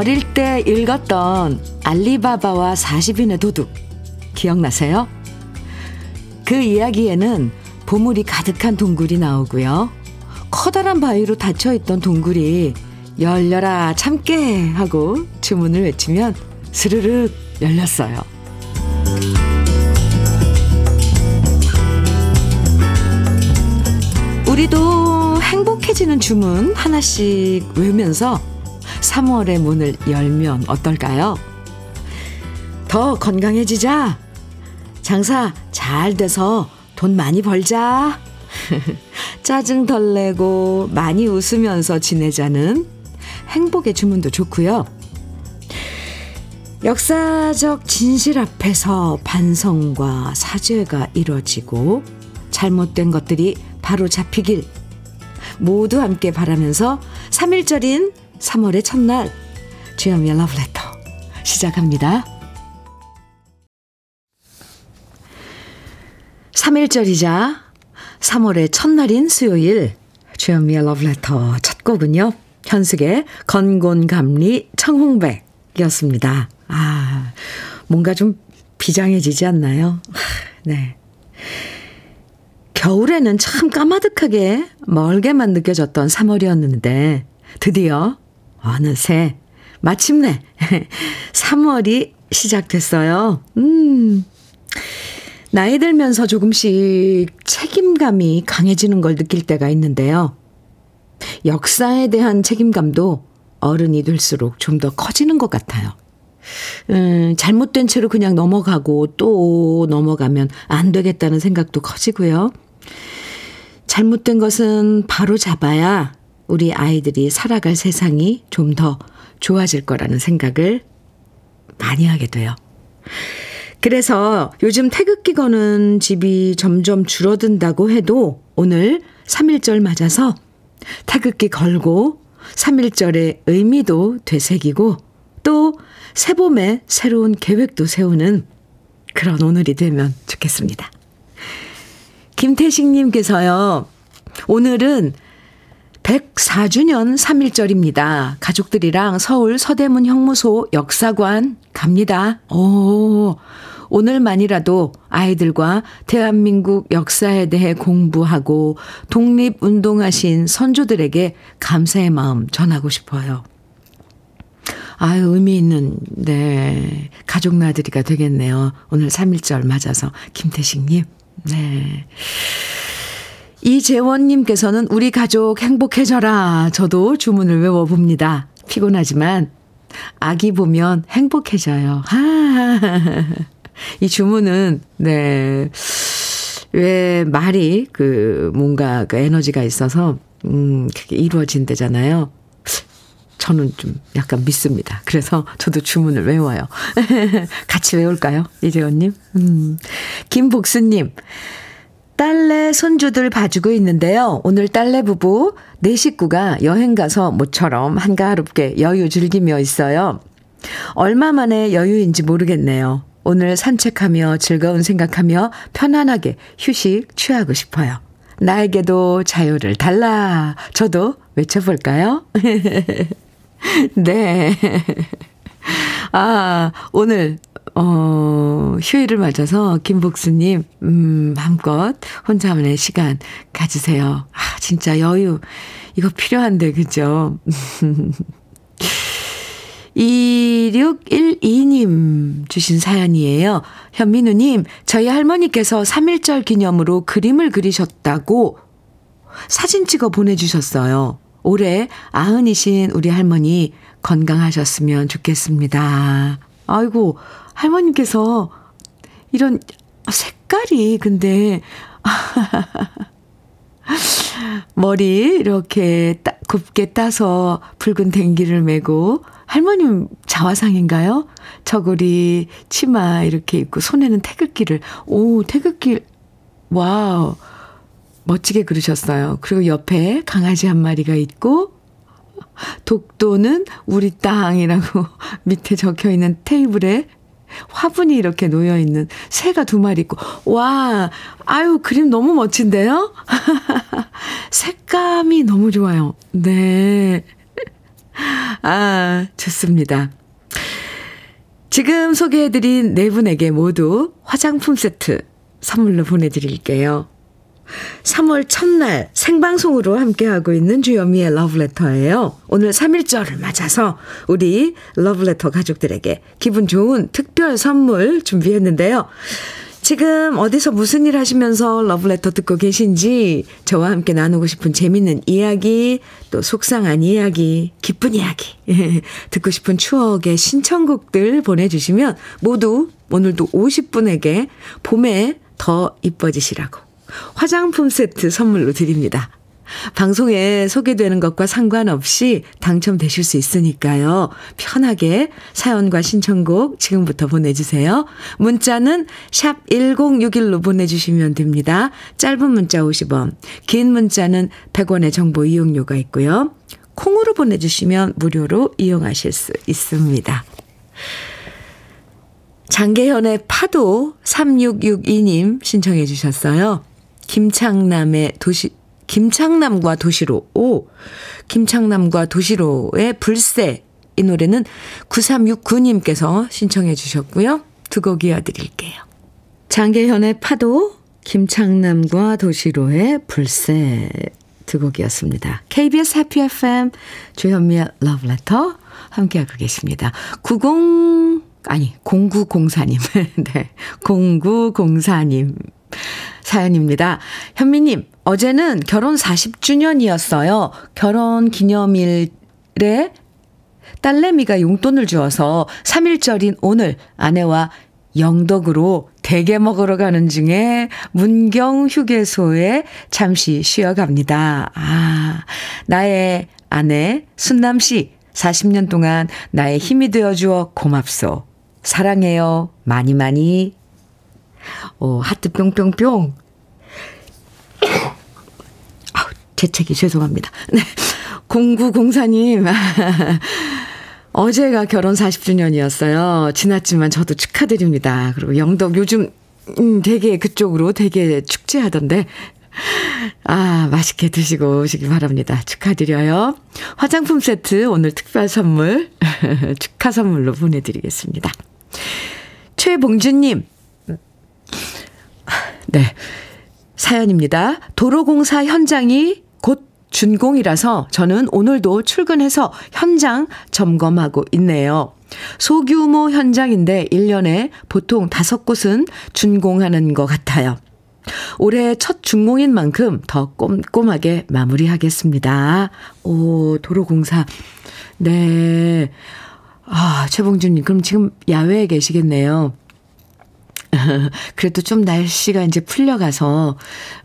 어릴 때 읽었던 알리바바와 40인의 도둑 기억나세요? 그 이야기에는 보물이 가득한 동굴이 나오고요. 커다란 바위로 닫혀있던 동굴이 열려라 참깨 하고 주문을 외치면 스르륵 열렸어요. 우리도 행복해지는 주문 하나씩 외우면서 3월의 문을 열면 어떨까요? 더 건강해지자. 장사 잘 돼서 돈 많이 벌자. 짜증 덜 내고 많이 웃으면서 지내자는 행복의 주문도 좋고요. 역사적 진실 앞에서 반성과 사죄가 이루어지고 잘못된 것들이 바로 잡히길 모두 함께 바라면서 3일절인 3월의 첫날 주현미의 러브레터 시작합니다. 3일절이자 3월의 첫날인 수요일 주현미의 러브레터 첫 곡은요. 현숙의 건곤감리 청홍백이었습니다. 아, 뭔가 좀 비장해지지 않나요? 네. 겨울에는 참 까마득하게 멀게만 느껴졌던 3월이었는데 드디어 어느새 마침내 3월이 시작됐어요. 음. 나이 들면서 조금씩 책임감이 강해지는 걸 느낄 때가 있는데요. 역사에 대한 책임감도 어른이 될수록 좀 더 커지는 것 같아요. 음, 잘못된 채로 그냥 넘어가고 또 넘어가면 안 되겠다는 생각도 커지고요. 잘못된 것은 바로 잡아야 우리 아이들이 살아갈 세상이 좀 더 좋아질 거라는 생각을 많이 하게 돼요. 그래서 요즘 태극기 거는 집이 점점 줄어든다고 해도 오늘 3일절 맞아서 태극기 걸고 3일절의 의미도 되새기고 또 새봄에 새로운 계획도 세우는 그런 오늘이 되면 좋겠습니다. 김태식님께서요, 오늘은 104주년 3일절입니다. 가족들이랑 서울 서대문 형무소 역사관 갑니다. 오, 오늘만이라도 아이들과 대한민국 역사에 대해 공부하고 독립운동하신 선조들에게 감사의 마음 전하고 싶어요. 아유, 의미 있는, 네, 가족 나들이가 되겠네요. 오늘 3일절 맞아서. 김태식님, 네. 이재원님께서는 우리 가족 행복해져라. 저도 주문을 외워봅니다. 피곤하지만 아기 보면 행복해져요. 하. 이 주문은, 네. 왜 말이 그 뭔가 그 에너지가 있어서, 음, 그게 이루어진대잖아요. 저는 좀 약간 믿습니다. 그래서 저도 주문을 외워요. 같이 외울까요? 이재원님? 음. 김복수님. 딸내 손주들 봐주고 있는데요. 오늘 딸내 부부 네 식구가 여행 가서 모처럼 한가롭게 여유 즐기며 있어요. 얼마 만에 여유인지 모르겠네요. 오늘 산책하며 즐거운 생각하며 편안하게 휴식 취하고 싶어요. 나에게도 자유를 달라. 저도 외쳐볼까요? 네. 아, 오늘, 어, 휴일을 맞아서 김복수님, 음, 마음껏 혼자만의 시간 가지세요. 아, 진짜 여유. 이거 필요한데, 그죠? 2612님 주신 사연이에요. 현민우님, 저희 할머니께서 3.1절 기념으로 그림을 그리셨다고 사진 찍어 보내주셨어요. 올해 아흔이신 우리 할머니 건강하셨으면 좋겠습니다. 아이고, 할머니께서 이런 색깔이 근데 머리 이렇게 따, 곱게 따서 붉은 댕기를 메고 할머님 자화상인가요? 저고리 치마 이렇게 입고 손에는 태극기를 오 태극기 wow 멋지게 그러셨어요. 그리고 옆에 강아지 한 마리가 있고 독도는 우리 땅이라고 밑에 적혀 있는 테이블에 화분이 이렇게 놓여 있는 새가 두 마리 있고 와 아유 그림 너무 멋진데요? 색감이 너무 좋아요. 네. 아, 좋습니다. 지금 소개해드린 네 분에게 모두 화장품 세트 선물로 보내드릴게요. 3월 첫날 생방송으로 함께하고 있는 주현미의 러브레터예요. 오늘 3일절을 맞아서 우리 러브레터 가족들에게 기분 좋은 특별 선물 준비했는데요. 지금 어디서 무슨 일 하시면서 러브레터 듣고 계신지 저와 함께 나누고 싶은 재밌는 이야기, 또 속상한 이야기, 기쁜 이야기, 듣고 싶은 추억의 신청곡들 보내주시면 모두 오늘도 50분에게 봄에 더 이뻐지시라고 화장품 세트 선물로 드립니다. 방송에 소개되는 것과 상관없이 당첨되실 수 있으니까요. 편하게 사연과 신청곡 지금부터 보내주세요. 문자는 샵 1061로 보내주시면 됩니다. 짧은 문자 50원, 긴 문자는 100원의 정보 이용료가 있고요. 콩으로 보내주시면 무료로 이용하실 수 있습니다. 장계현의 파도 3662님 신청해 주셨어요. 김창남의 도시, 김창남과 도시로, 오, 김창남과 도시로의 불새. 이 노래는 9369님께서 신청해 주셨고요. 두 곡 이어드릴게요. 장계현의 파도, 김창남과 도시로의 불새. 두 곡이었습니다. KBS 해피 FM 조현미의 러브레터 함께하고 계십니다. 90, 아니, 0904님. 네. 0904님. 사연입니다. 현미님, 어제는 결혼 40주년이었어요. 결혼 기념일에 딸내미가 용돈을 주어서 3일절인 오늘 아내와 영덕으로 대게 먹으러 가는 중에 문경 휴게소에 잠시 쉬어갑니다. 아, 나의 아내 순남 씨 40년 동안 나의 힘이 되어 주어 고맙소. 사랑해요. 많이 많이 어, 하트 뿅뿅뿅. 아우, 재채기 죄송합니다. 네. 0904님. 어제가 결혼 40주년이었어요. 지났지만 저도 축하드립니다. 그리고 영덕 요즘 음, 되게 그쪽으로 되게 축제하던데. 아, 맛있게 드시고 오시기 바랍니다. 축하드려요. 화장품 세트 오늘 특별 선물, 축하 선물로 보내드리겠습니다. 최봉준님, 네. 사연입니다. 도로공사 현장이 곧 준공이라서 저는 오늘도 출근해서 현장 점검하고 있네요. 소규모 현장인데 1년에 보통 5곳은 준공하는 것 같아요. 올해 첫 준공인 만큼 더 꼼꼼하게 마무리하겠습니다. 오, 도로공사. 네. 아, 최봉준님, 그럼 지금 야외에 계시겠네요. 그래도 좀 날씨가 이제 풀려가서,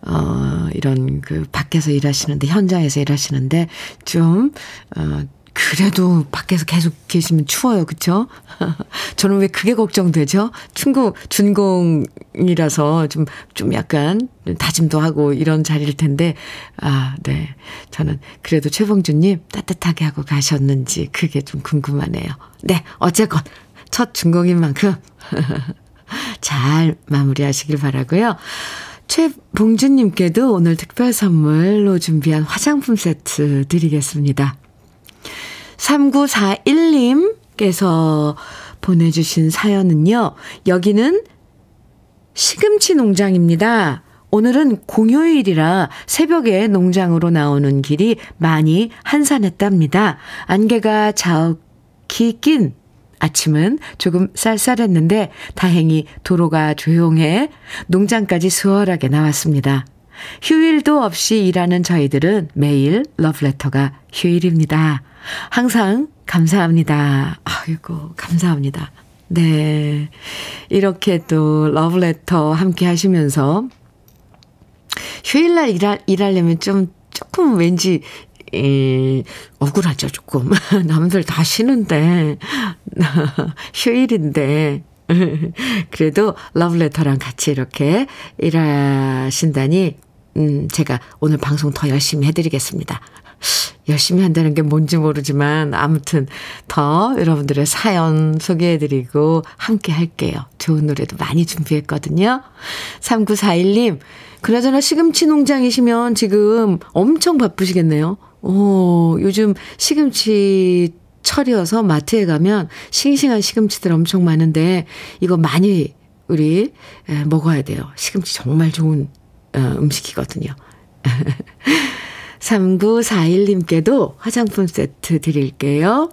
어, 이런 그 밖에서 일하시는데, 현장에서 일하시는데, 좀, 어, 그래도 밖에서 계속 계시면 추워요. 그쵸? 저는 왜 그게 걱정되죠? 충고, 준공이라서 좀, 좀 약간 다짐도 하고 이런 자리일 텐데, 아, 네. 저는 그래도 최봉주님 따뜻하게 하고 가셨는지 그게 좀 궁금하네요. 네. 어쨌건 첫 준공인 만큼 잘 마무리하시길 바라고요. 최봉준님께도 오늘 특별 선물로 준비한 화장품 세트 드리겠습니다. 3941님께서 보내주신 사연은요. 여기는 시금치 농장입니다. 오늘은 공휴일이라 새벽에 농장으로 나오는 길이 많이 한산했답니다. 안개가 자욱히 낀 아침은 조금 쌀쌀했는데 다행히 도로가 조용해 농장까지 수월하게 나왔습니다. 휴일도 없이 일하는 저희들은 매일 러브레터가 휴일입니다. 항상 감사합니다. 아이고, 감사합니다. 네. 이렇게 또 러브레터 함께 하시면서 휴일날 일하, 일하려면 좀 조금 왠지 에, 억울하죠, 조금. 남들 다 쉬는데, 휴일인데, 그래도 러브레터랑 같이 이렇게 일하신다니, 음, 제가 오늘 방송 더 열심히 해드리겠습니다. 열심히 한다는 게 뭔지 모르지만, 아무튼 더 여러분들의 사연 소개해드리고 함께 할게요. 좋은 노래도 많이 준비했거든요. 3941님, 그나저나 시금치 농장이시면 지금 엄청 바쁘시겠네요. 어, 요즘 시금치 철이어서 마트에 가면 싱싱한 시금치들 엄청 많은데 이거 많이 우리 먹어야 돼요. 시금치 정말 좋은 어, 음식이거든요. 3941님께도 화장품 세트 드릴게요.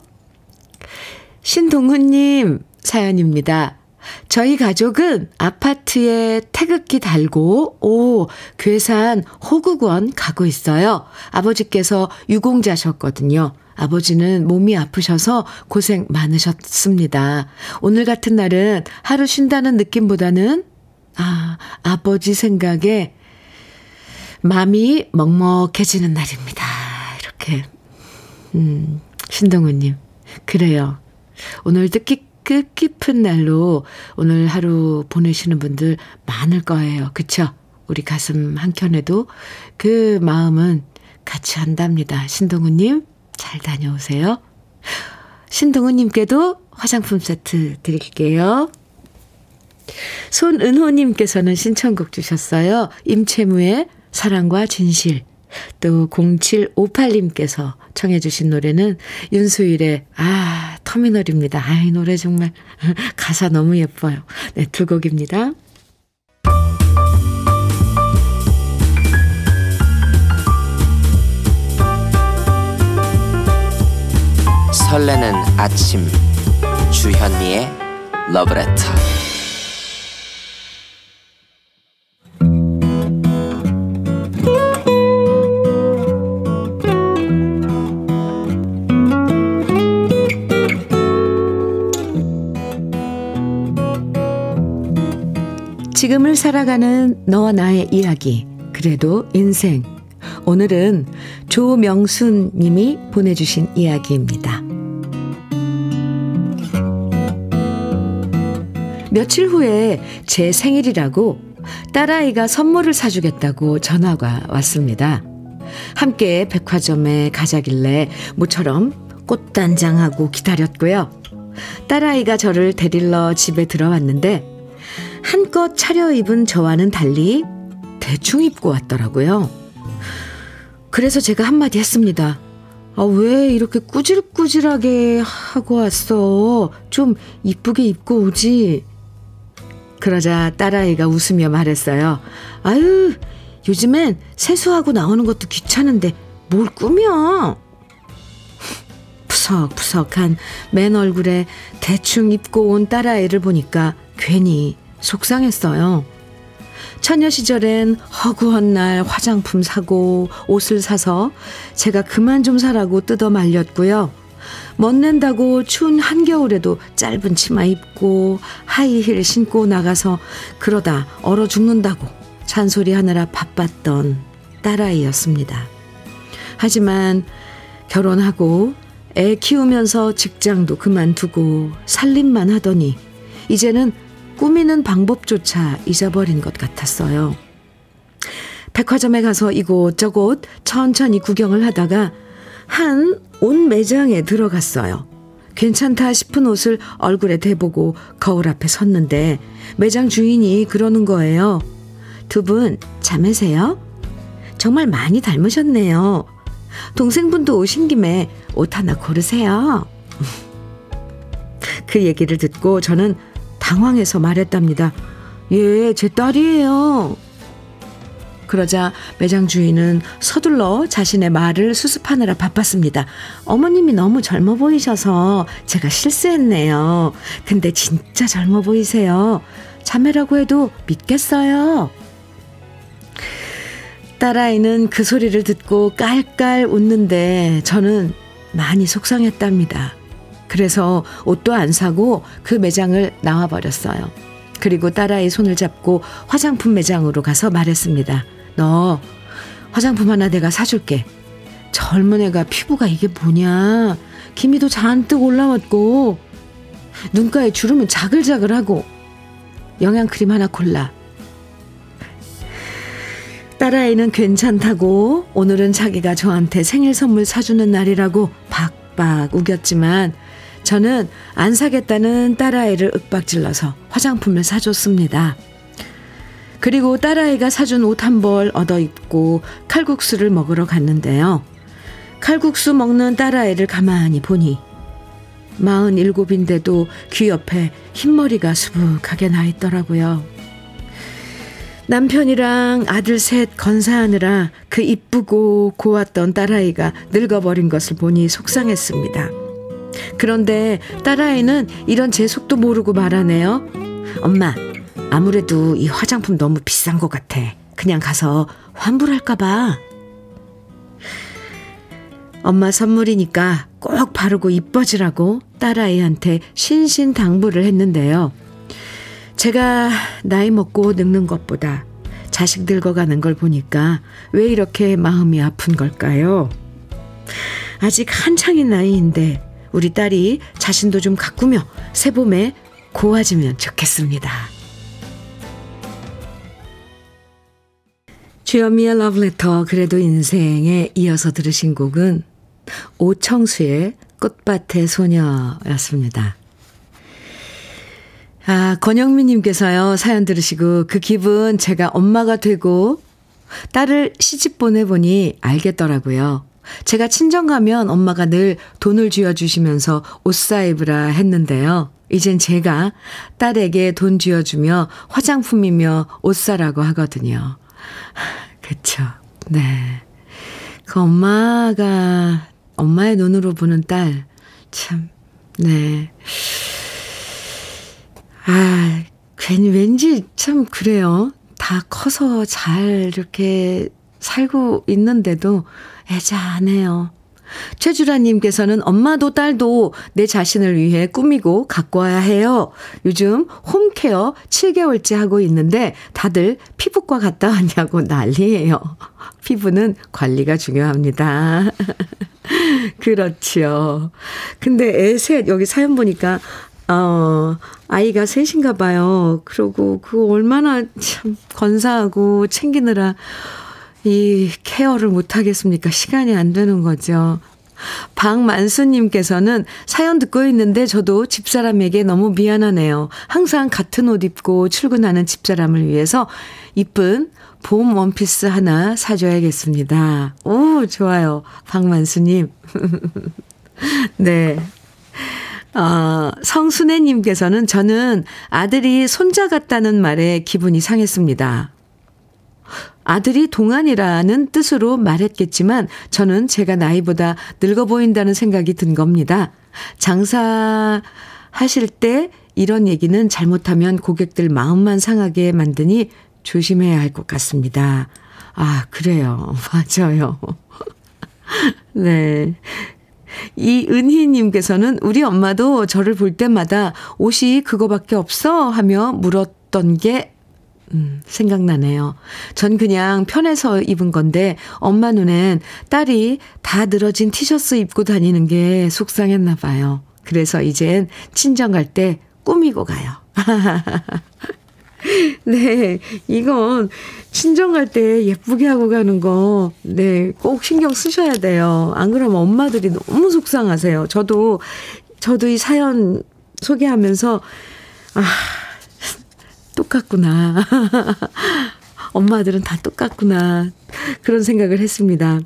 신동훈님 사연입니다. 저희 가족은 아파트에 태극기 달고, 오, 괴산 호국원 가고 있어요. 아버지께서 유공자셨거든요. 아버지는 몸이 아프셔서 고생 많으셨습니다. 오늘 같은 날은 하루 쉰다는 느낌보다는, 아, 아버지 생각에 마음이 먹먹해지는 날입니다. 이렇게, 음, 신동우님. 그래요. 오늘 뜻깊, 뜻깊은 날로 오늘 하루 보내시는 분들 많을 거예요. 그쵸? 우리 가슴 한켠에도 그 마음은 같이 한답니다. 신동우님, 잘 다녀오세요. 신동우님께도 화장품 세트 드릴게요. 손은호님께서는 신청곡 주셨어요. 임채무의 사랑과 진실. 또 0758님께서 청해 주신 노래는 윤수일의 아 터미널입니다. 아이 노래 정말 가사 너무 예뻐요. 네, 두 곡입니다. 설레는 아침 주현미의 러브레터 지금을 살아가는 너와 나의 이야기 그래도 인생 오늘은 조명순 님이 보내주신 이야기입니다. 며칠 후에 제 생일이라고 딸아이가 선물을 사주겠다고 전화가 왔습니다. 함께 백화점에 가자길래 모처럼 꽃단장하고 기다렸고요. 딸아이가 저를 데리러 집에 들어왔는데 한껏 차려입은 저와는 달리 대충 입고 왔더라고요. 그래서 제가 한마디 했습니다. 아, 왜 이렇게 꾸질꾸질하게 하고 왔어? 좀 이쁘게 입고 오지? 그러자 딸아이가 웃으며 말했어요. 아유, 요즘엔 세수하고 나오는 것도 귀찮은데 뭘 꾸며? 푸석푸석한 맨 얼굴에 대충 입고 온 딸아이를 보니까 괜히 속상했어요. 처녀 시절엔 허구한 날 화장품 사고 옷을 사서 제가 그만 좀 사라고 뜯어 말렸고요. 멋낸다고 추운 한겨울에도 짧은 치마 입고 하이힐 신고 나가서 그러다 얼어 죽는다고 잔소리 하느라 바빴던 딸아이였습니다. 하지만 결혼하고 애 키우면서 직장도 그만두고 살림만 하더니 이제는 꾸미는 방법조차 잊어버린 것 같았어요. 백화점에 가서 이곳저곳 천천히 구경을 하다가 한 옷 매장에 들어갔어요. 괜찮다 싶은 옷을 얼굴에 대보고 거울 앞에 섰는데 매장 주인이 그러는 거예요. 두분 자매세요? 정말 많이 닮으셨네요. 동생분도 오신 김에 옷 하나 고르세요. 그 얘기를 듣고 저는 당황해서 말했답니다. 예, 제 딸이에요. 그러자 매장 주인은 서둘러 자신의 말을 수습하느라 바빴습니다. 어머님이 너무 젊어 보이셔서 제가 실수했네요. 근데 진짜 젊어 보이세요. 자매라고 해도 믿겠어요. 딸아이는 그 소리를 듣고 깔깔 웃는데 저는 많이 속상했답니다. 그래서 옷도 안 사고 그 매장을 나와버렸어요. 그리고 딸아이 손을 잡고 화장품 매장으로 가서 말했습니다. 너 화장품 하나 내가 사줄게. 젊은 애가 피부가 이게 뭐냐. 기미도 잔뜩 올라왔고 눈가에 주름은 자글자글하고 영양크림 하나 골라. 딸아이는 괜찮다고 오늘은 자기가 저한테 생일 선물 사주는 날이라고 박박 우겼지만 저는 안 사겠다는 딸아이를 윽박질러서 화장품을 사줬습니다. 그리고 딸아이가 사준 옷 한 벌 얻어 입고 칼국수를 먹으러 갔는데요. 칼국수 먹는 딸아이를 가만히 보니 마흔 일곱인데도 귀 옆에 흰머리가 수북하게 나 있더라고요. 남편이랑 아들 셋 건사하느라 그 이쁘고 고왔던 딸아이가 늙어버린 것을 보니 속상했습니다. 그런데 딸아이는 이런 제 속도 모르고 말하네요. 엄마, 아무래도 이 화장품 너무 비싼 것 같아. 그냥 가서 환불할까봐. 엄마 선물이니까 꼭 바르고 이뻐지라고 딸아이한테 신신당부를 했는데요. 제가 나이 먹고 늙는 것보다 자식 늙어가는 걸 보니까 왜 이렇게 마음이 아픈 걸까요? 아직 한창인 나이인데 우리 딸이 자신도 좀 가꾸며 새봄에 고와지면 좋겠습니다. 주현미의 러브레터 그래도 인생에 이어서 들으신 곡은 오청수의 꽃밭의 소녀였습니다. 아, 권영민님께서요, 사연 들으시고 그 기분 제가 엄마가 되고 딸을 시집 보내보니 알겠더라고요. 제가 친정 가면 엄마가 늘 돈을 쥐어주시면서 옷 사입으라 했는데요. 이젠 제가 딸에게 돈 쥐어주며 화장품이며 옷 사라고 하거든요. 그쵸. 네. 그 엄마가, 엄마의 눈으로 보는 딸, 참, 네. 아, 괜히 왠지 참 그래요. 다 커서 잘 이렇게 살고 있는데도 애잔해요. 최주라님께서는 엄마도 딸도 내 자신을 위해 꾸미고 갖고 와야 해요. 요즘 홈케어 7개월째 하고 있는데 다들 피부과 갔다 왔냐고 난리예요. 피부는 관리가 중요합니다. 그렇지요. 근데 애 셋, 여기 사연 보니까, 어, 아이가 셋인가 봐요. 그러고 그거 얼마나 참 건사하고 챙기느라 이 케어를 못하겠습니까? 시간이 안 되는 거죠. 박만수님께서는 사연 듣고 있는데 저도 집사람에게 너무 미안하네요. 항상 같은 옷 입고 출근하는 집사람을 위해서 이쁜 봄 원피스 하나 사줘야겠습니다. 오, 좋아요. 박만수님. 네. 어, 성순애님께서는 저는 아들이 손자 같다는 말에 기분이 상했습니다. 아들이 동안이라는 뜻으로 말했겠지만 저는 제가 나이보다 늙어 보인다는 생각이 든 겁니다. 장사하실 때 이런 얘기는 잘못하면 고객들 마음만 상하게 만드니 조심해야 할 것 같습니다. 아, 그래요. 맞아요. 네. 이 은희님께서는 우리 엄마도 저를 볼 때마다 옷이 그거밖에 없어 하며 물었던 게 음, 생각나네요. 전 그냥 편해서 입은 건데 엄마 눈엔 딸이 다 늘어진 티셔츠 입고 다니는 게 속상했나 봐요. 그래서 이젠 친정 갈 때 꾸미고 가요. 네, 이건 친정 갈 때 예쁘게 하고 가는 거, 네, 꼭 신경 쓰셔야 돼요. 안 그러면 엄마들이 너무 속상하세요. 저도, 저도 이 사연 소개하면서, 아, 똑같구나. 엄마들은 다 똑같구나. 그런 생각을 했습니다.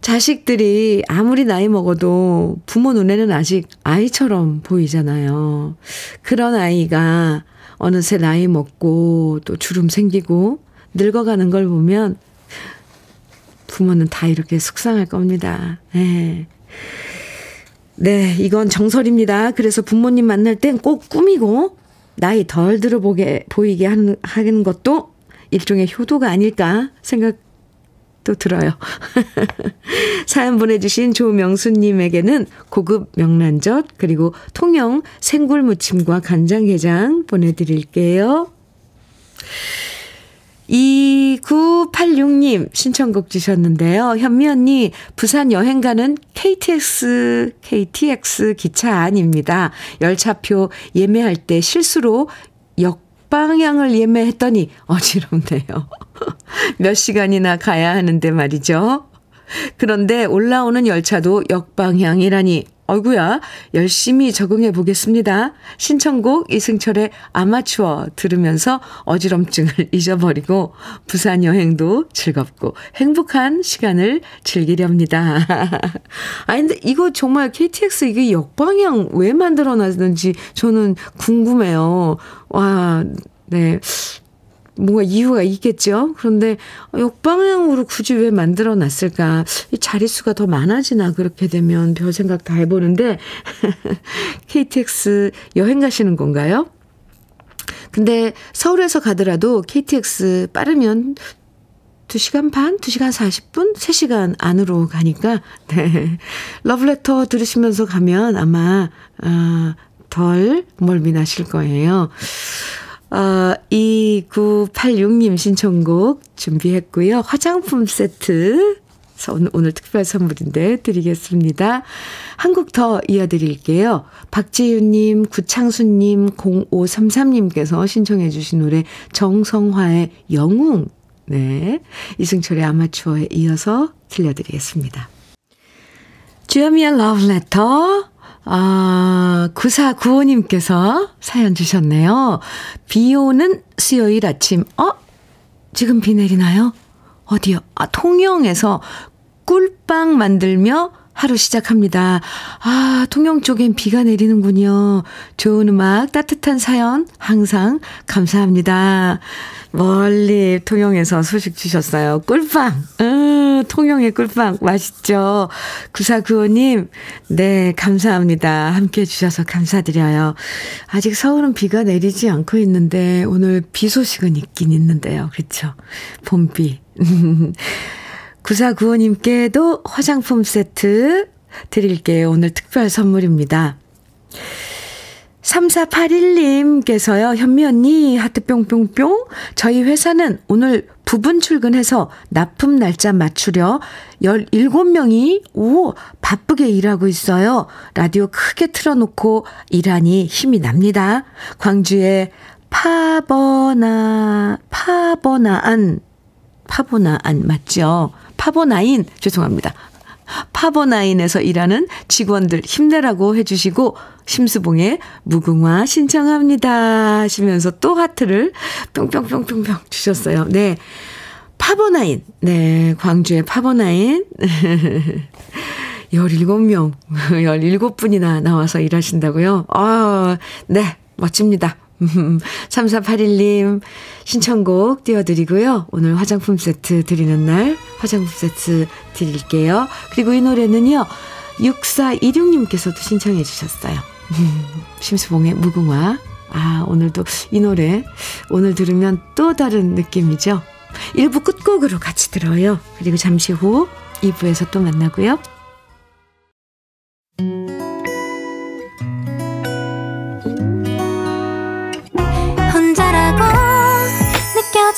자식들이 아무리 나이 먹어도 부모 눈에는 아직 아이처럼 보이잖아요. 그런 아이가 어느새 나이 먹고 또 주름 생기고 늙어가는 걸 보면 부모는 다 이렇게 속상할 겁니다. 네. 네, 이건 정설입니다. 그래서 부모님 만날 땐 꼭 꾸미고 나이 덜 들어 보게 보이게 하는 하는 것도 일종의 효도가 아닐까 생각도 들어요. 사연 보내주신 조명수님에게는 고급 명란젓 그리고 통영 생굴무침과 간장게장 보내드릴게요. 2986님 신청곡 주셨는데요. 현미 언니, 부산 여행 가는 KTX, KTX 기차 안입니다. 열차표 예매할 때 실수로 역방향을 예매했더니 어지럽네요. 몇 시간이나 가야 하는데 말이죠. 그런데 올라오는 열차도 역방향이라니 어이구야, 열심히 적응해 보겠습니다. 신청곡 이승철의 아마추어 들으면서 어지럼증을 잊어버리고 부산 여행도 즐겁고 행복한 시간을 즐기렵니다. 아, 근데 이거 정말 KTX 이게 역방향 왜 만들어 놨는지 저는 궁금해요. 와, 네. 뭔가 이유가 있겠죠? 그런데 역방향으로 굳이 왜 만들어 놨을까? 이 자릿수가 더 많아지나, 그렇게 되면 별 생각 다 해보는데, KTX 여행 가시는 건가요? 근데 서울에서 가더라도 KTX 빠르면 2시간 반, 2시간 40분, 3시간 안으로 가니까, 네. 러브레터 들으시면서 가면 아마, 아, 덜 멀미 나실 거예요. 어, 2986님 신청곡 준비했고요. 화장품 세트 오늘, 특별 선물인데 드리겠습니다. 한곡더 이어드릴게요. 박지윤님, 구창수님, 0533님께서 신청해 주신 노래 정성화의 영웅. 네. 이승철의 아마추어에 이어서 들려드리겠습니다. 주여미의 러브레터 아, 9495님께서 사연 주셨네요. 비 오는 수요일 아침, 어? 지금 비 내리나요? 어디요? 아, 통영에서 꿀빵 만들며 하루 시작합니다. 아, 통영 쪽엔 비가 내리는군요. 좋은 음악, 따뜻한 사연, 항상 감사합니다. 멀리 통영에서 소식 주셨어요. 꿀빵. 음, 통영의 꿀빵. 맛있죠? 9495님, 네, 감사합니다. 함께 해주셔서 감사드려요. 아직 서울은 비가 내리지 않고 있는데, 오늘 비 소식은 있긴 있는데요. 그렇죠? 봄비. 9495님께도 화장품 세트 드릴게요. 오늘 특별 선물입니다. 3481님께서요, 현미 언니, 하트 뿅뿅뿅. 저희 회사는 오늘 부분 출근해서 납품 날짜 맞추려 17명이, 오, 바쁘게 일하고 있어요. 라디오 크게 틀어놓고 일하니 힘이 납니다. 광주의 파버나, 파버나안, 파버나안, 맞죠? 파버나인, 죄송합니다. 파버나인에서 일하는 직원들 힘내라고 해주시고 심수봉의 무궁화 신청합니다 하시면서 또 하트를 뿅뿅뿅뿅뿅 주셨어요. 네. 파버나인. 네. 광주의 파버나인. 17명, 17분이나 나와서 일하신다고요? 아, 네. 멋집니다. 3481님 신청곡 띄워드리고요. 오늘 화장품 세트 드리는 날 화장품 세트 드릴게요. 그리고 이 노래는요. 6426님께서도 신청해 주셨어요. 심수봉의 무궁화. 아, 오늘도 이 노래 오늘 들으면 또 다른 느낌이죠. 1부 끝곡으로 같이 들어요. 그리고 잠시 후 2부에서 또 만나고요.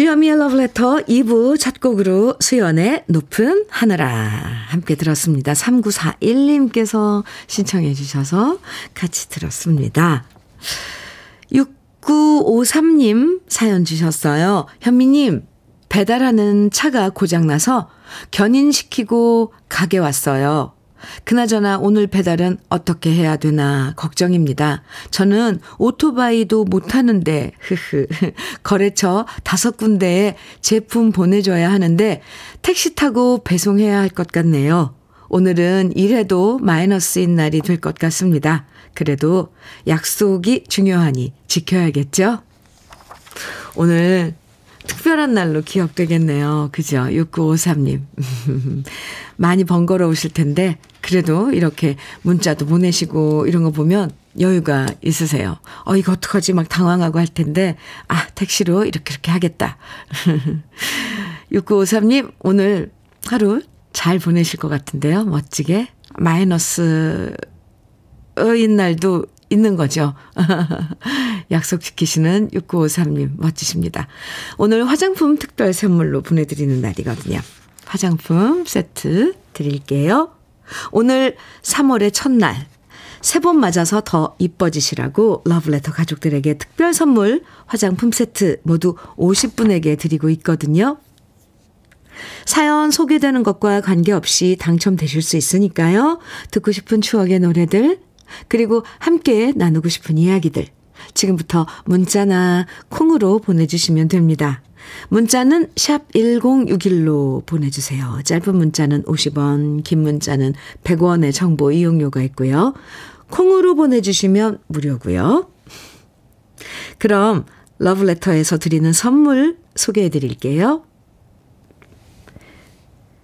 주여미의 러브레터 2부 첫 곡으로 수연의 높은 하늘아 함께 들었습니다. 3941님께서 신청해 주셔서 같이 들었습니다. 6953님 사연 주셨어요. 현미님 배달하는 차가 고장나서 견인시키고 가게 왔어요. 그나저나 오늘 배달은 어떻게 해야 되나 걱정입니다. 저는 오토바이도 못 하는데, 흐흐. 거래처 다섯 군데에 제품 보내줘야 하는데, 택시 타고 배송해야 할 것 같네요. 오늘은 일해도 마이너스인 날이 될 것 같습니다. 그래도 약속이 중요하니 지켜야겠죠? 오늘 특별한 날로 기억되겠네요. 그죠? 6953님. 많이 번거로우실 텐데, 그래도 이렇게 문자도 보내시고 이런 거 보면 여유가 있으세요. 어, 이거 어떡하지? 막 당황하고 할 텐데, 아, 택시로 이렇게 이렇게 하겠다. 6953님, 오늘 하루 잘 보내실 것 같은데요. 멋지게. 마이너스인 날도 있는 거죠. 약속 지키시는 6953님, 멋지십니다. 오늘 화장품 특별 선물로 보내드리는 날이거든요. 화장품 세트 드릴게요. 오늘 3월의 첫날, 세번 맞아서 더 이뻐지시라고 러브레터 가족들에게 특별 선물 화장품 세트 모두 50분에게 드리고 있거든요. 사연 소개되는 것과 관계없이 당첨되실 수 있으니까요. 듣고 싶은 추억의 노래들, 그리고 함께 나누고 싶은 이야기들, 지금부터 문자나 콩으로 보내주시면 됩니다. 문자는 샵 1061로 보내주세요. 짧은 문자는 50원, 긴 문자는 100원의 정보 이용료가 있고요. 콩으로 보내주시면 무료고요. 그럼 러브레터에서 드리는 선물 소개해 드릴게요.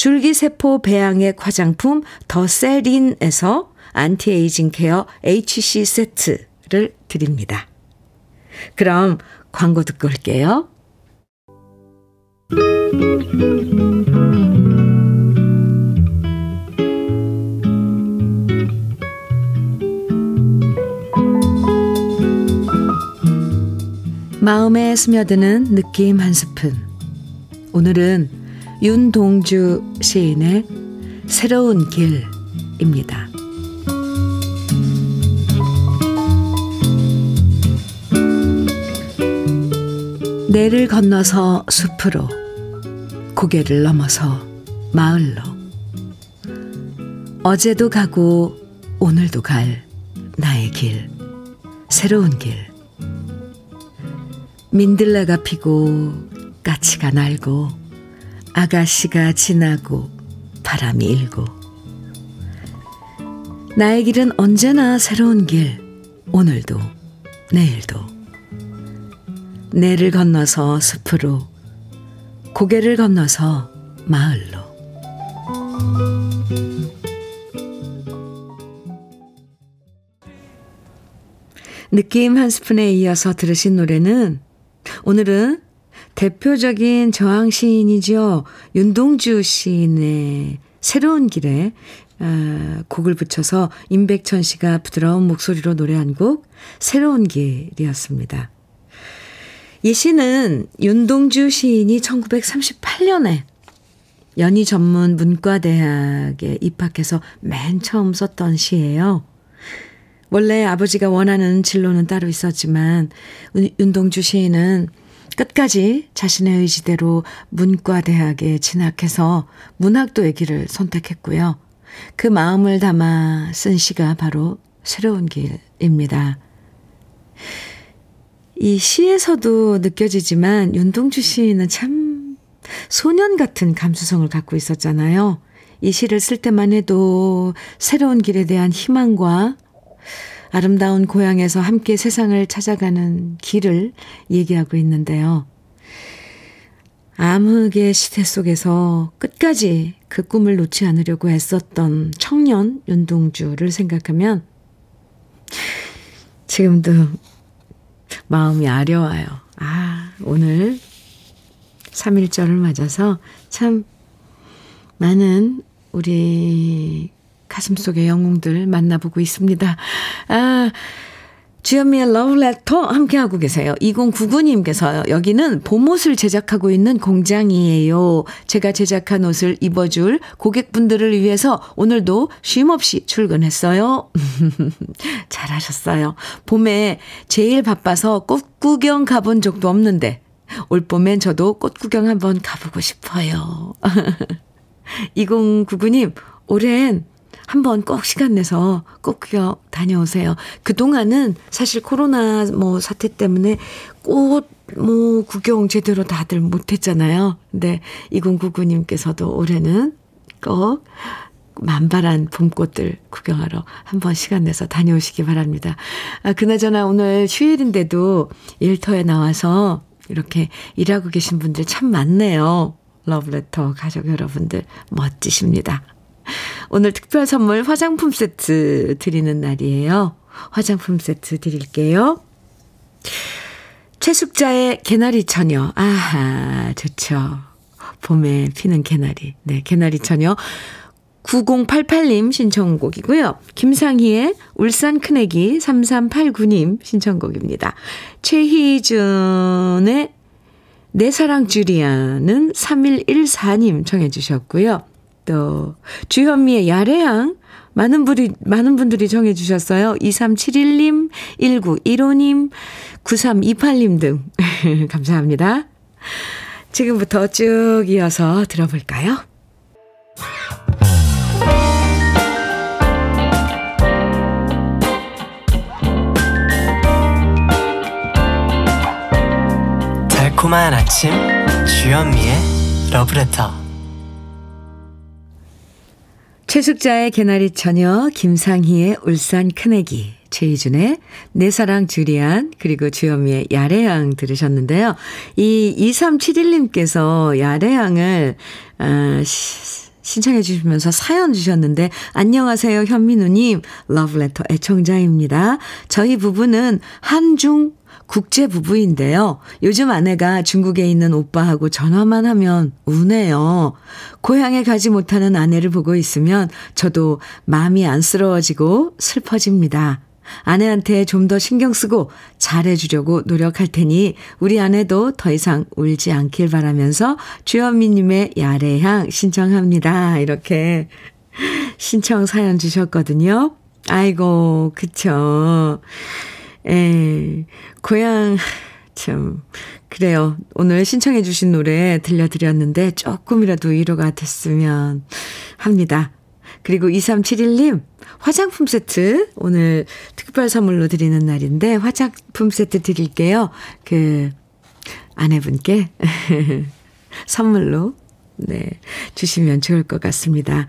줄기세포 배양액 화장품 더세린에서 anti-aging care HC 세트를 드립니다. 그럼 광고 듣고 올게요. 마음에 스며드는 느낌 한 스푼. 오늘은 윤동주 시인의 새로운 길입니다. 내를 건너서 숲으로, 고개를 넘어서 마을로, 어제도 가고 오늘도 갈 나의 길, 새로운 길. 민들레가 피고 까치가 날고 아가씨가 지나고 바람이 일고. 나의 길은 언제나 새로운 길 오늘도 내일도. 내를 건너서 숲으로 고개를 건너서 마을로. 느낌 한 스푼에 이어서 들으신 노래는 오늘은 대표적인 저항 시인이죠. 윤동주 시인의 새로운 길에 아, 곡을 붙여서 임백천 씨가 부드러운 목소리로 노래한 곡 새로운 길이었습니다. 이 시는 윤동주 시인이 1938년에 연희 전문 문과대학에 입학해서 맨 처음 썼던 시예요. 원래 아버지가 원하는 진로는 따로 있었지만 윤동주 시인은 끝까지 자신의 의지대로 문과대학에 진학해서 문학도의 길을 선택했고요. 그 마음을 담아 쓴 시가 바로 새로운 길입니다. 이 시에서도 느껴지지만 윤동주 시인은 참 소년 같은 감수성을 갖고 있었잖아요. 이 시를 쓸 때만 해도 새로운 길에 대한 희망과 아름다운 고향에서 함께 세상을 찾아가는 길을 얘기하고 있는데요. 암흑의 시대 속에서 끝까지 그 꿈을 놓지 않으려고 애썼던 청년 윤동주를 생각하면 지금도 마음이 아려와요. 아, 오늘 3일절을 맞아서 참 많은 우리 가슴 속의 영웅들 만나보고 있습니다. 아, 주현미의 러브레터 함께하고 계세요. 2099님께서 여기는 봄옷을 제작하고 있는 공장이에요. 제가 제작한 옷을 입어줄 고객분들을 위해서 오늘도 쉼없이 출근했어요. 잘하셨어요. 봄에 제일 바빠서 꽃 구경 가본 적도 없는데 올 봄엔 저도 꽃 구경 한번 가보고 싶어요. 2099님, 올해는 한번 꼭 시간 내서 꼭 다녀오세요. 그동안은 사실 코로나 뭐 사태 때문에 꽃 뭐 구경 제대로 다들 못했잖아요. 근데 2099님께서도 올해는 꼭 만발한 봄꽃들 구경하러 한번 시간 내서 다녀오시기 바랍니다. 아, 그나저나 오늘 휴일인데도 일터에 나와서 이렇게 일하고 계신 분들 참 많네요. 러브레터 가족 여러분들 멋지십니다. 오늘 특별 선물 화장품 세트 드리는 날이에요. 화장품 세트 드릴게요. 최숙자의 개나리 처녀. 아하, 좋죠. 봄에 피는 개나리. 네, 개나리 처녀. 9088님 신청곡이고요. 김상희의 울산 큰애기 3389님 신청곡입니다. 최희준의 내 사랑 주리아는 3114님 청해 주셨고요. 또 주현미의 야래양 많은 분이 많은 분들이 정해 주셨어요. 2371님, 1915님, 9328님 등 감사합니다. 지금부터 쭉 이어서 들어볼까요? 달콤한 아침 주현미의 러브레터 최숙자의 개나리 처녀, 김상희의 울산 큰애기, 최희준의 내 사랑 주리안, 그리고 주현미의 야래양 들으셨는데요. 이 2371님께서 야래양을, 아, 신청해 주시면서 사연 주셨는데, 안녕하세요, 현민우님. 러브레터 애청자입니다. 저희 부부는 한중 국제 부부인데요. 요즘 아내가 중국에 있는 오빠하고 전화만 하면 우네요. 고향에 가지 못하는 아내를 보고 있으면 저도 마음이 안쓰러워지고 슬퍼집니다. 아내한테 좀 더 신경 쓰고 잘해주려고 노력할 테니 우리 아내도 더 이상 울지 않길 바라면서 주현미님의 야래향 신청합니다. 이렇게 신청 사연 주셨거든요. 아이고, 그쵸. 에, 고향, 참, 그래요. 오늘 신청해 주신 노래 들려드렸는데 조금이라도 위로가 됐으면 합니다. 그리고 2371님, 화장품 세트 오늘 특별 선물로 드리는 날인데 화장품 세트 드릴게요. 그, 아내분께 선물로, 네, 주시면 좋을 것 같습니다.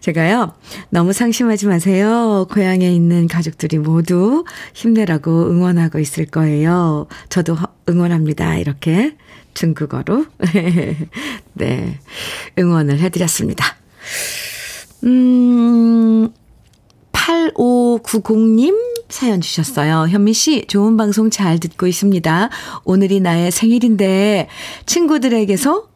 제가요, 너무 상심하지 마세요. 고향에 있는 가족들이 모두 힘내라고 응원하고 있을 거예요. 저도 응원합니다. 이렇게 중국어로. 네, 응원을 해드렸습니다. 음, 8590님 사연 주셨어요. 현미 씨, 좋은 방송 잘 듣고 있습니다. 오늘이 나의 생일인데 친구들에게서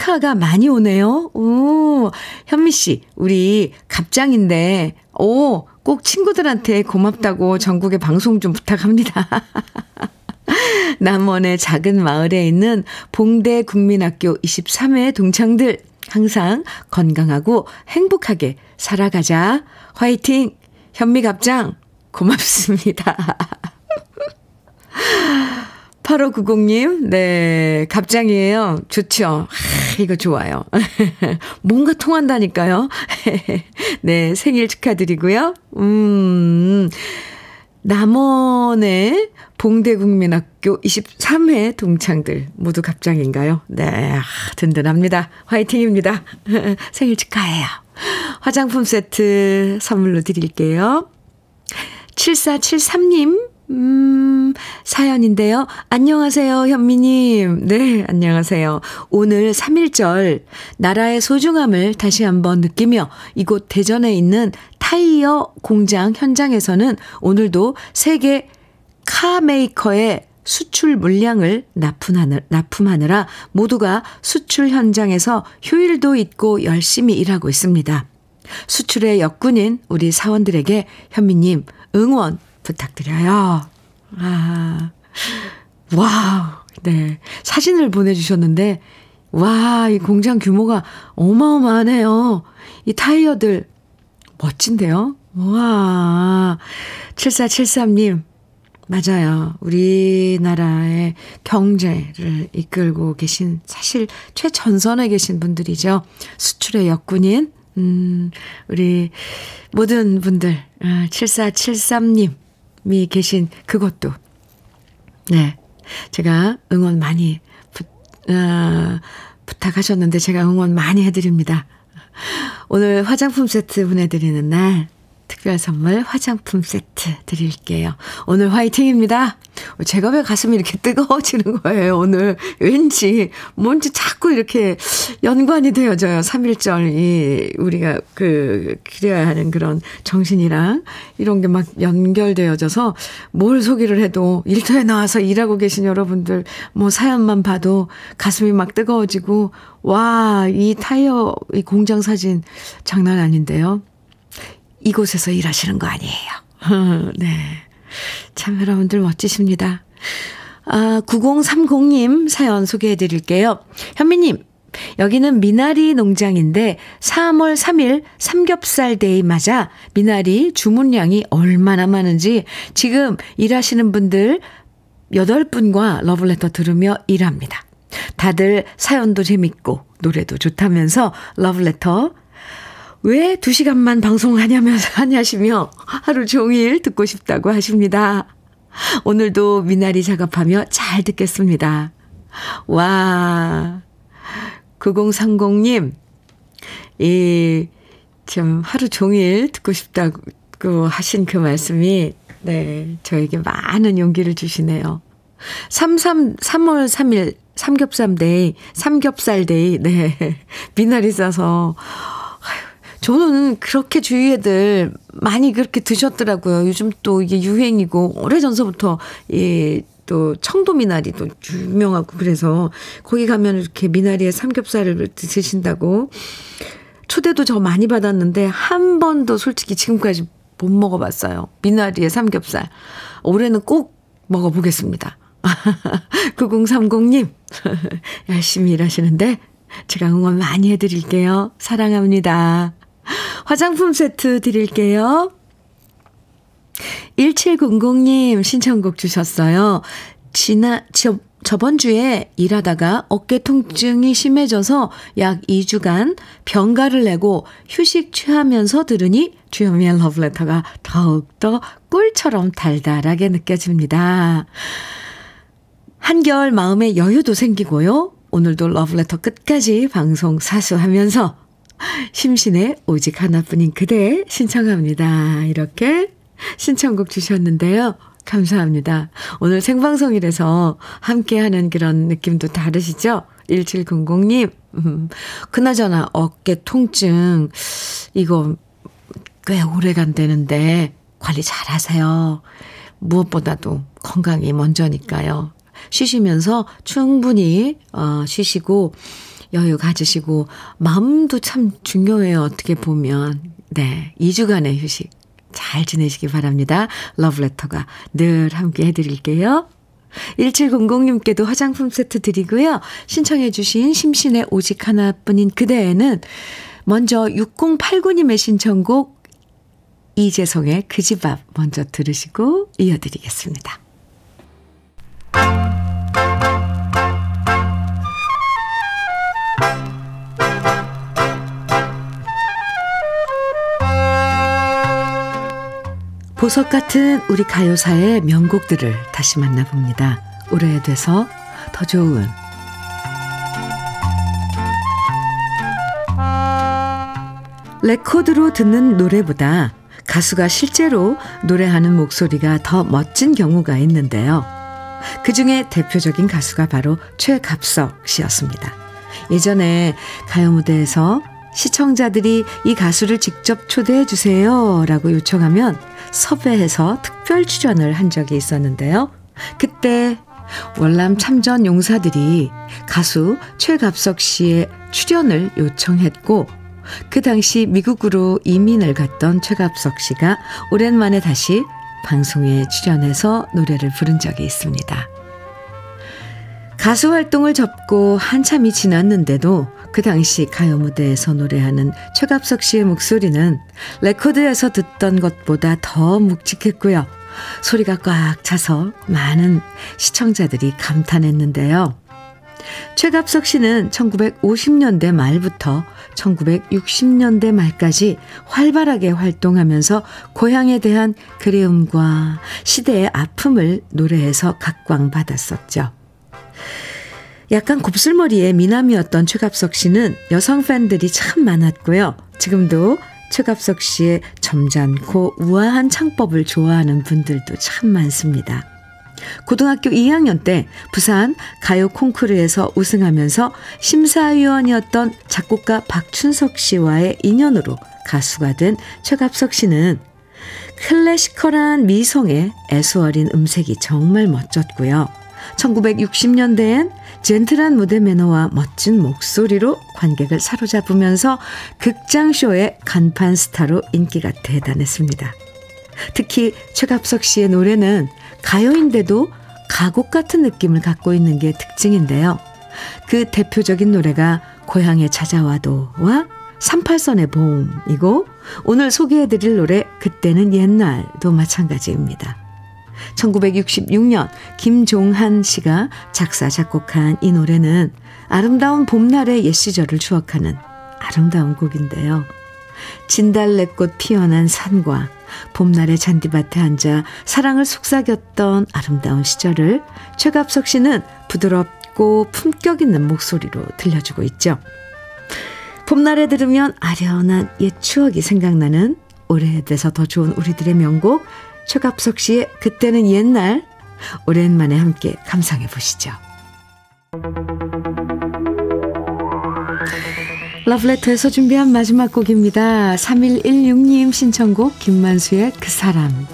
축하가 많이 오네요. 오, 현미 씨, 우리 갑장인데, 오, 꼭 친구들한테 고맙다고 전국에 방송 좀 부탁합니다. 남원의 작은 마을에 있는 봉대 국민학교 23회 동창들 항상 건강하고 행복하게 살아가자. 화이팅! 현미 갑장 고맙습니다. 8590님, 네, 갑장이에요. 좋죠. 하, 이거 좋아요. 뭔가 통한다니까요. 네, 생일 축하드리고요. 음, 남원의 봉대국민학교 23회 동창들 모두 갑장인가요? 네, 아, 든든합니다. 화이팅입니다. 생일 축하해요. 화장품 세트 선물로 드릴게요. 7473님, 음, 사연인데요. 안녕하세요, 현미님. 네, 안녕하세요. 오늘 3일절, 나라의 소중함을 다시 한번 느끼며 이곳 대전에 있는 타이어 공장 현장에서는 오늘도 세계 카메이커의 수출 물량을 납품하느, 납품하느라 모두가 수출 현장에서 휴일도 있고 열심히 일하고 있습니다. 수출의 역군인 우리 사원들에게 현미님 응원 부탁드려요. 아, wow. 네. 사진을 보내주셨는데, 와, 이 공장 규모가 어마어마하네요. 이 타이어들, 멋진데요? 와, 7473님, 맞아요. 우리나라의 경제를 이끌고 계신, 사실 최전선에 계신 분들이죠. 수출의 역군인, 음, 우리 모든 분들, 7473님, 아, 이 계신 그것도, 네. 제가 응원 많이 부, 어, 부탁하셨는데 제가 응원 많이 해드립니다. 오늘 화장품 세트 보내드리는 날, 특별 선물 화장품 세트 드릴게요. 오늘 화이팅입니다. 제가 왜 가슴이 이렇게 뜨거워지는 거예요, 오늘. 왠지, 뭔지 자꾸 이렇게 연관이 되어져요. 3일절이 우리가 그, 기려야 하는 그런 정신이랑 이런 게 막 연결되어져서 뭘 소개를 해도 일터에 나와서 일하고 계신 여러분들 뭐 사연만 봐도 가슴이 막 뜨거워지고, 와, 이 타이어, 이 공장 사진 장난 아닌데요. 이곳에서 일하시는 거 아니에요. 네. 참 여러분들 멋지십니다. 아, 9030님 사연 소개해 드릴게요. 현미님, 여기는 미나리 농장인데 3월 3일 삼겹살 day 맞아 미나리 주문량이 얼마나 많은지 지금 일하시는 분들 8분과 러블레터 들으며 일합니다. 다들 사연도 재밌고 노래도 좋다면서 러블레터 왜두 시간만 방송하냐면서 하냐시며 하루 종일 듣고 싶다고 하십니다. 오늘도 미나리 작업하며 잘 듣겠습니다. 와, 9030님, 이, 좀 하루 종일 듣고 싶다고 하신 그 말씀이, 네, 저에게 많은 용기를 주시네요. 33, 3월 3일 삼겹살 day, 삼겹살 day, 네. 미나리 싸서, 저는 그렇게 주위 애들 많이 그렇게 드셨더라고요. 요즘 또 이게 유행이고, 오래 전서부터, 이, 또 청도 미나리 도 유명하고 그래서 거기 가면 이렇게 미나리에 삼겹살을 드신다고 초대도 저 많이 받았는데 한 번도 솔직히 지금까지 못 먹어봤어요. 미나리에 삼겹살. 올해는 꼭 먹어보겠습니다. 9030님, 열심히 일하시는데 제가 응원 많이 해드릴게요. 사랑합니다. 화장품 세트 드릴게요. 1700님 신청곡 주셨어요. 지나, 저, 저번 주에 일하다가 어깨 통증이 심해져서 약 2주간 병가를 내고 휴식 취하면서 들으니 주현미의 러브레터가 더욱더 꿀처럼 달달하게 느껴집니다. 한결 마음의 여유도 생기고요. 오늘도 러브레터 끝까지 방송 사수하면서 심신의 오직 하나뿐인 그대 신청합니다. 이렇게 신청곡 주셨는데요. 감사합니다. 오늘 생방송이라서 함께하는 그런 느낌도 다르시죠? 1700님, 음, 그나저나 어깨 통증, 이거 꽤 오래 간다는데 관리 잘 하세요. 무엇보다도 건강이 먼저니까요. 쉬시면서 충분히, 어, 쉬시고, 여유 가지시고 마음도 참 중요해요. 어떻게 보면. 네. 2주간의 휴식 잘 지내시기 바랍니다. 러브레터가 늘 함께 해드릴게요. 1700님께도 화장품 세트 드리고요. 신청해 주신 심신의 오직 하나뿐인 그대에는 먼저 6089님의 신청곡 이재성의 그 집 앞 먼저 들으시고 이어드리겠습니다. 보석 같은 우리 가요사의 명곡들을 다시 만나봅니다. 오래돼서 더 좋은 레코드로 듣는 노래보다 가수가 실제로 노래하는 목소리가 더 멋진 경우가 있는데요. 그 중에 대표적인 가수가 바로 최갑석 씨였습니다. 예전에 가요 무대에서 시청자들이 이 가수를 직접 초대해 주세요 라고 요청하면 섭외해서 특별 출연을 한 적이 있었는데요. 그때 월남 참전 용사들이 가수 최갑석 씨의 출연을 요청했고 그 당시 미국으로 이민을 갔던 최갑석 씨가 오랜만에 다시 방송에 출연해서 노래를 부른 적이 있습니다. 가수 활동을 접고 한참이 지났는데도 그 당시 가요 무대에서 노래하는 최갑석 씨의 목소리는 레코드에서 듣던 것보다 더 묵직했고요. 소리가 꽉 차서 많은 시청자들이 감탄했는데요. 최갑석 씨는 1950년대 말부터 1960년대 말까지 활발하게 활동하면서 고향에 대한 그리움과 시대의 아픔을 노래해서 각광받았었죠. 약간 곱슬머리의 미남이었던 최갑석 씨는 여성 팬들이 참 많았고요. 지금도 최갑석 씨의 점잖고 우아한 창법을 좋아하는 분들도 참 많습니다. 고등학교 2학년 때 부산 가요 콩쿠르에서 우승하면서 심사위원이었던 작곡가 박춘석 씨와의 인연으로 가수가 된 최갑석 씨는 클래시컬한 미성의 애수어린 음색이 정말 멋졌고요. 1960년대엔 젠틀한 무대 매너와 멋진 목소리로 관객을 사로잡으면서 극장쇼의 간판 스타로 인기가 대단했습니다. 특히 최갑석 씨의 노래는 가요인데도 가곡 같은 느낌을 갖고 있는 게 특징인데요. 그 대표적인 노래가 고향에 찾아와도와 38선의 봄이고 오늘 소개해드릴 노래 그때는 옛날도 마찬가지입니다. 1966년 김종한 씨가 작사, 작곡한 이 노래는 아름다운 봄날의 옛 시절을 추억하는 아름다운 곡인데요. 진달래꽃 피어난 산과 봄날의 잔디밭에 앉아 사랑을 속삭였던 아름다운 시절을 최갑석 씨는 부드럽고 품격 있는 목소리로 들려주고 있죠. 봄날에 들으면 아련한 옛 추억이 생각나는 오래돼서 더 좋은 우리들의 명곡 최갑석 씨의 그때는 옛날 오랜만에 함께 감상해 보시죠. 러브레터에서 준비한 마지막 곡입니다. 3116님 신청곡 김만수의 그 사람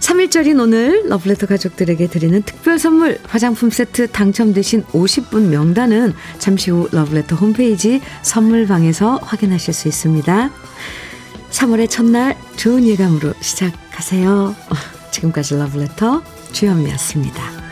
3일절인 오늘 러브레터 가족들에게 드리는 특별 선물 화장품 세트 당첨되신 50분 명단은 잠시 후 러브레터 홈페이지 선물방에서 확인하실 수 있습니다. 3월의 첫날 좋은 예감으로 시작 하세요. 지금까지 러브레터 주현미였습니다.